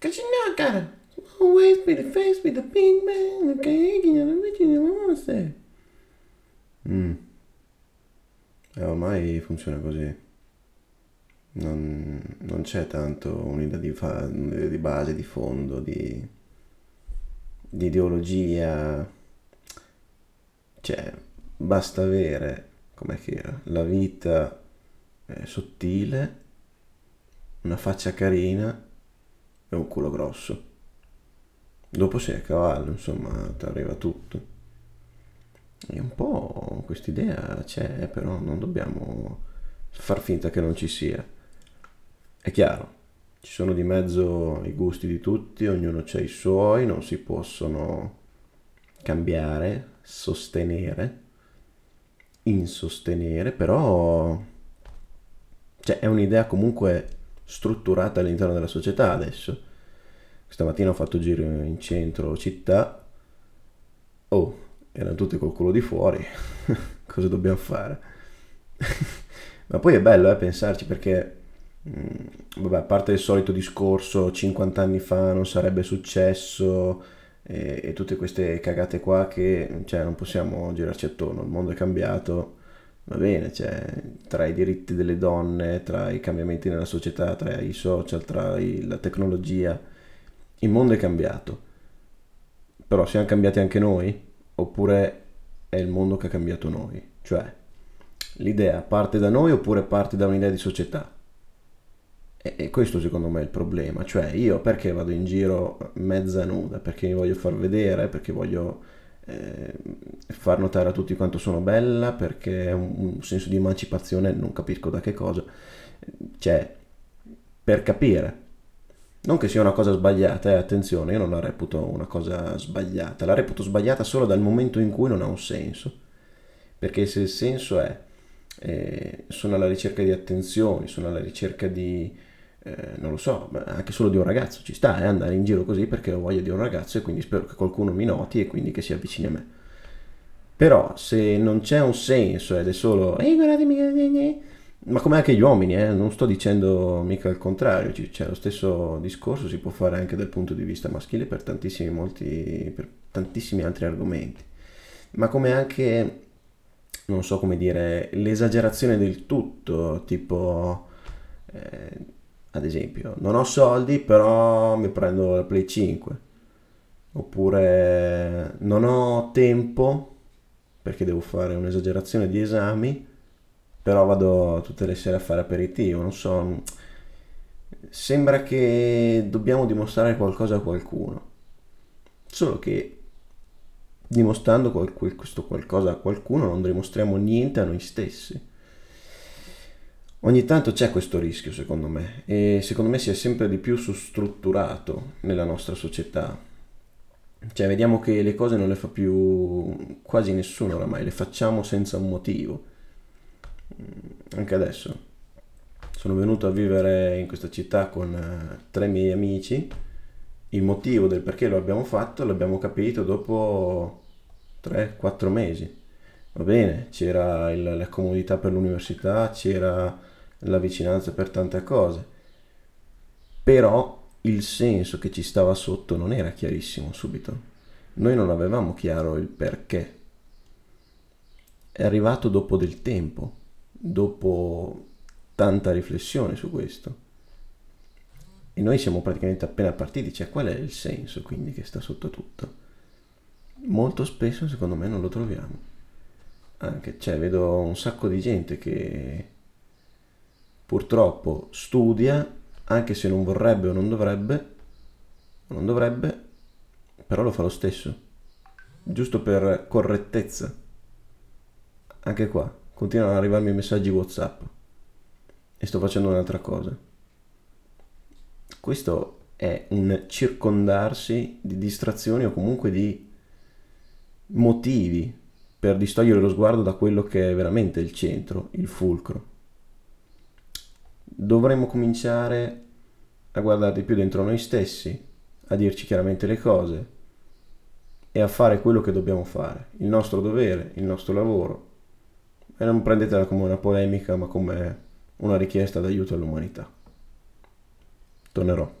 Cause you know I gotta always be the face with the big man, okay? You know what you want to. Mm. E ormai funziona così. Non, non c'è tanto un'idea di, fa, un'idea di base, di fondo, di, di ideologia. Cioè, basta avere, com'è che era, la vita eh, sottile, una faccia carina e un culo grosso. Dopo sei a cavallo, insomma, ti arriva tutto. E un po' quest'idea c'è, però non dobbiamo far finta che non ci sia. È chiaro, ci sono di mezzo i gusti di tutti, ognuno ha i suoi, non si possono cambiare, sostenere, insostenere, però cioè, è un'idea comunque strutturata all'interno della società adesso. Stamattina ho fatto giro in centro città. Oh, erano tutti col culo di fuori. Cosa dobbiamo fare? Ma poi è bello eh, pensarci perché, mh, mm, vabbè, a parte il solito discorso 50 anni fa non sarebbe successo e, e tutte queste cagate qua che cioè, non possiamo girarci attorno, il mondo è cambiato, va bene, cioè, tra i diritti delle donne, tra i cambiamenti nella società, tra i social, tra i, la tecnologia, il mondo è cambiato. Però siamo cambiati anche noi? Oppure è il mondo che ha cambiato noi? Cioè, l'idea parte da noi oppure parte da un'idea di società? E, e questo secondo me è il problema, cioè io perché vado in giro mezza nuda? Perché mi voglio far vedere, perché voglio eh, far notare a tutti quanto sono bella, perché è un, un senso di emancipazione, non capisco da che cosa, cioè per capire. Non che sia una cosa sbagliata, eh, attenzione, io non la reputo una cosa sbagliata, la reputo sbagliata solo dal momento in cui non ha un senso. Perché se il senso è eh, sono alla ricerca di attenzioni, sono alla ricerca di, eh, non lo so, anche solo di un ragazzo, ci sta eh, andare in giro così perché ho voglia di un ragazzo e quindi spero che qualcuno mi noti e quindi che si avvicini a me. Però se non c'è un senso ed è solo, ehi guardatemi, ma come anche gli uomini, eh, non sto dicendo mica il contrario, cioè lo stesso discorso si può fare anche dal punto di vista maschile per tantissimi, molti, per tantissimi altri argomenti, ma come anche non so come dire, l'esagerazione del tutto, tipo, eh, ad esempio, non ho soldi però mi prendo la Play 5, oppure non ho tempo perché devo fare un'esagerazione di esami, però vado tutte le sere a fare aperitivo, non so, sembra che dobbiamo dimostrare qualcosa a qualcuno, solo che dimostrando questo qualcosa a qualcuno non dimostriamo niente a noi stessi. Ogni tanto c'è questo rischio secondo me e secondo me si è sempre di più strutturato nella nostra società. Cioè vediamo che le cose non le fa più quasi nessuno oramai, le facciamo senza un motivo. Mm, anche adesso sono venuto a vivere in questa città con eh, tre miei amici il motivo del perché lo abbiamo fatto l'abbiamo capito dopo 3-4 mesi. Va bene, c'era il, la comodità per l'università, c'era la vicinanza per tante cose, però il senso che ci stava sotto non era chiarissimo subito. Noi non avevamo chiaro il perché. È arrivato dopo del tempo, dopo tanta riflessione su questo. E noi siamo praticamente appena partiti, cioè qual è il senso quindi che sta sotto tutto? Molto spesso secondo me non lo troviamo. Anche, cioè, vedo un sacco di gente che purtroppo studia, anche se non vorrebbe o non dovrebbe, non dovrebbe, però lo fa lo stesso, giusto per correttezza. Anche qua, continuano ad arrivarmi messaggi WhatsApp e sto facendo un'altra cosa. Questo è un circondarsi di distrazioni o comunque di motivi per distogliere lo sguardo da quello che è veramente il centro, il fulcro. Dovremmo cominciare a guardare di più dentro noi stessi, a dirci chiaramente le cose e a fare quello che dobbiamo fare, il nostro dovere, il nostro lavoro. E non prendetela come una polemica, ma come una richiesta d'aiuto all'umanità. Tornerò.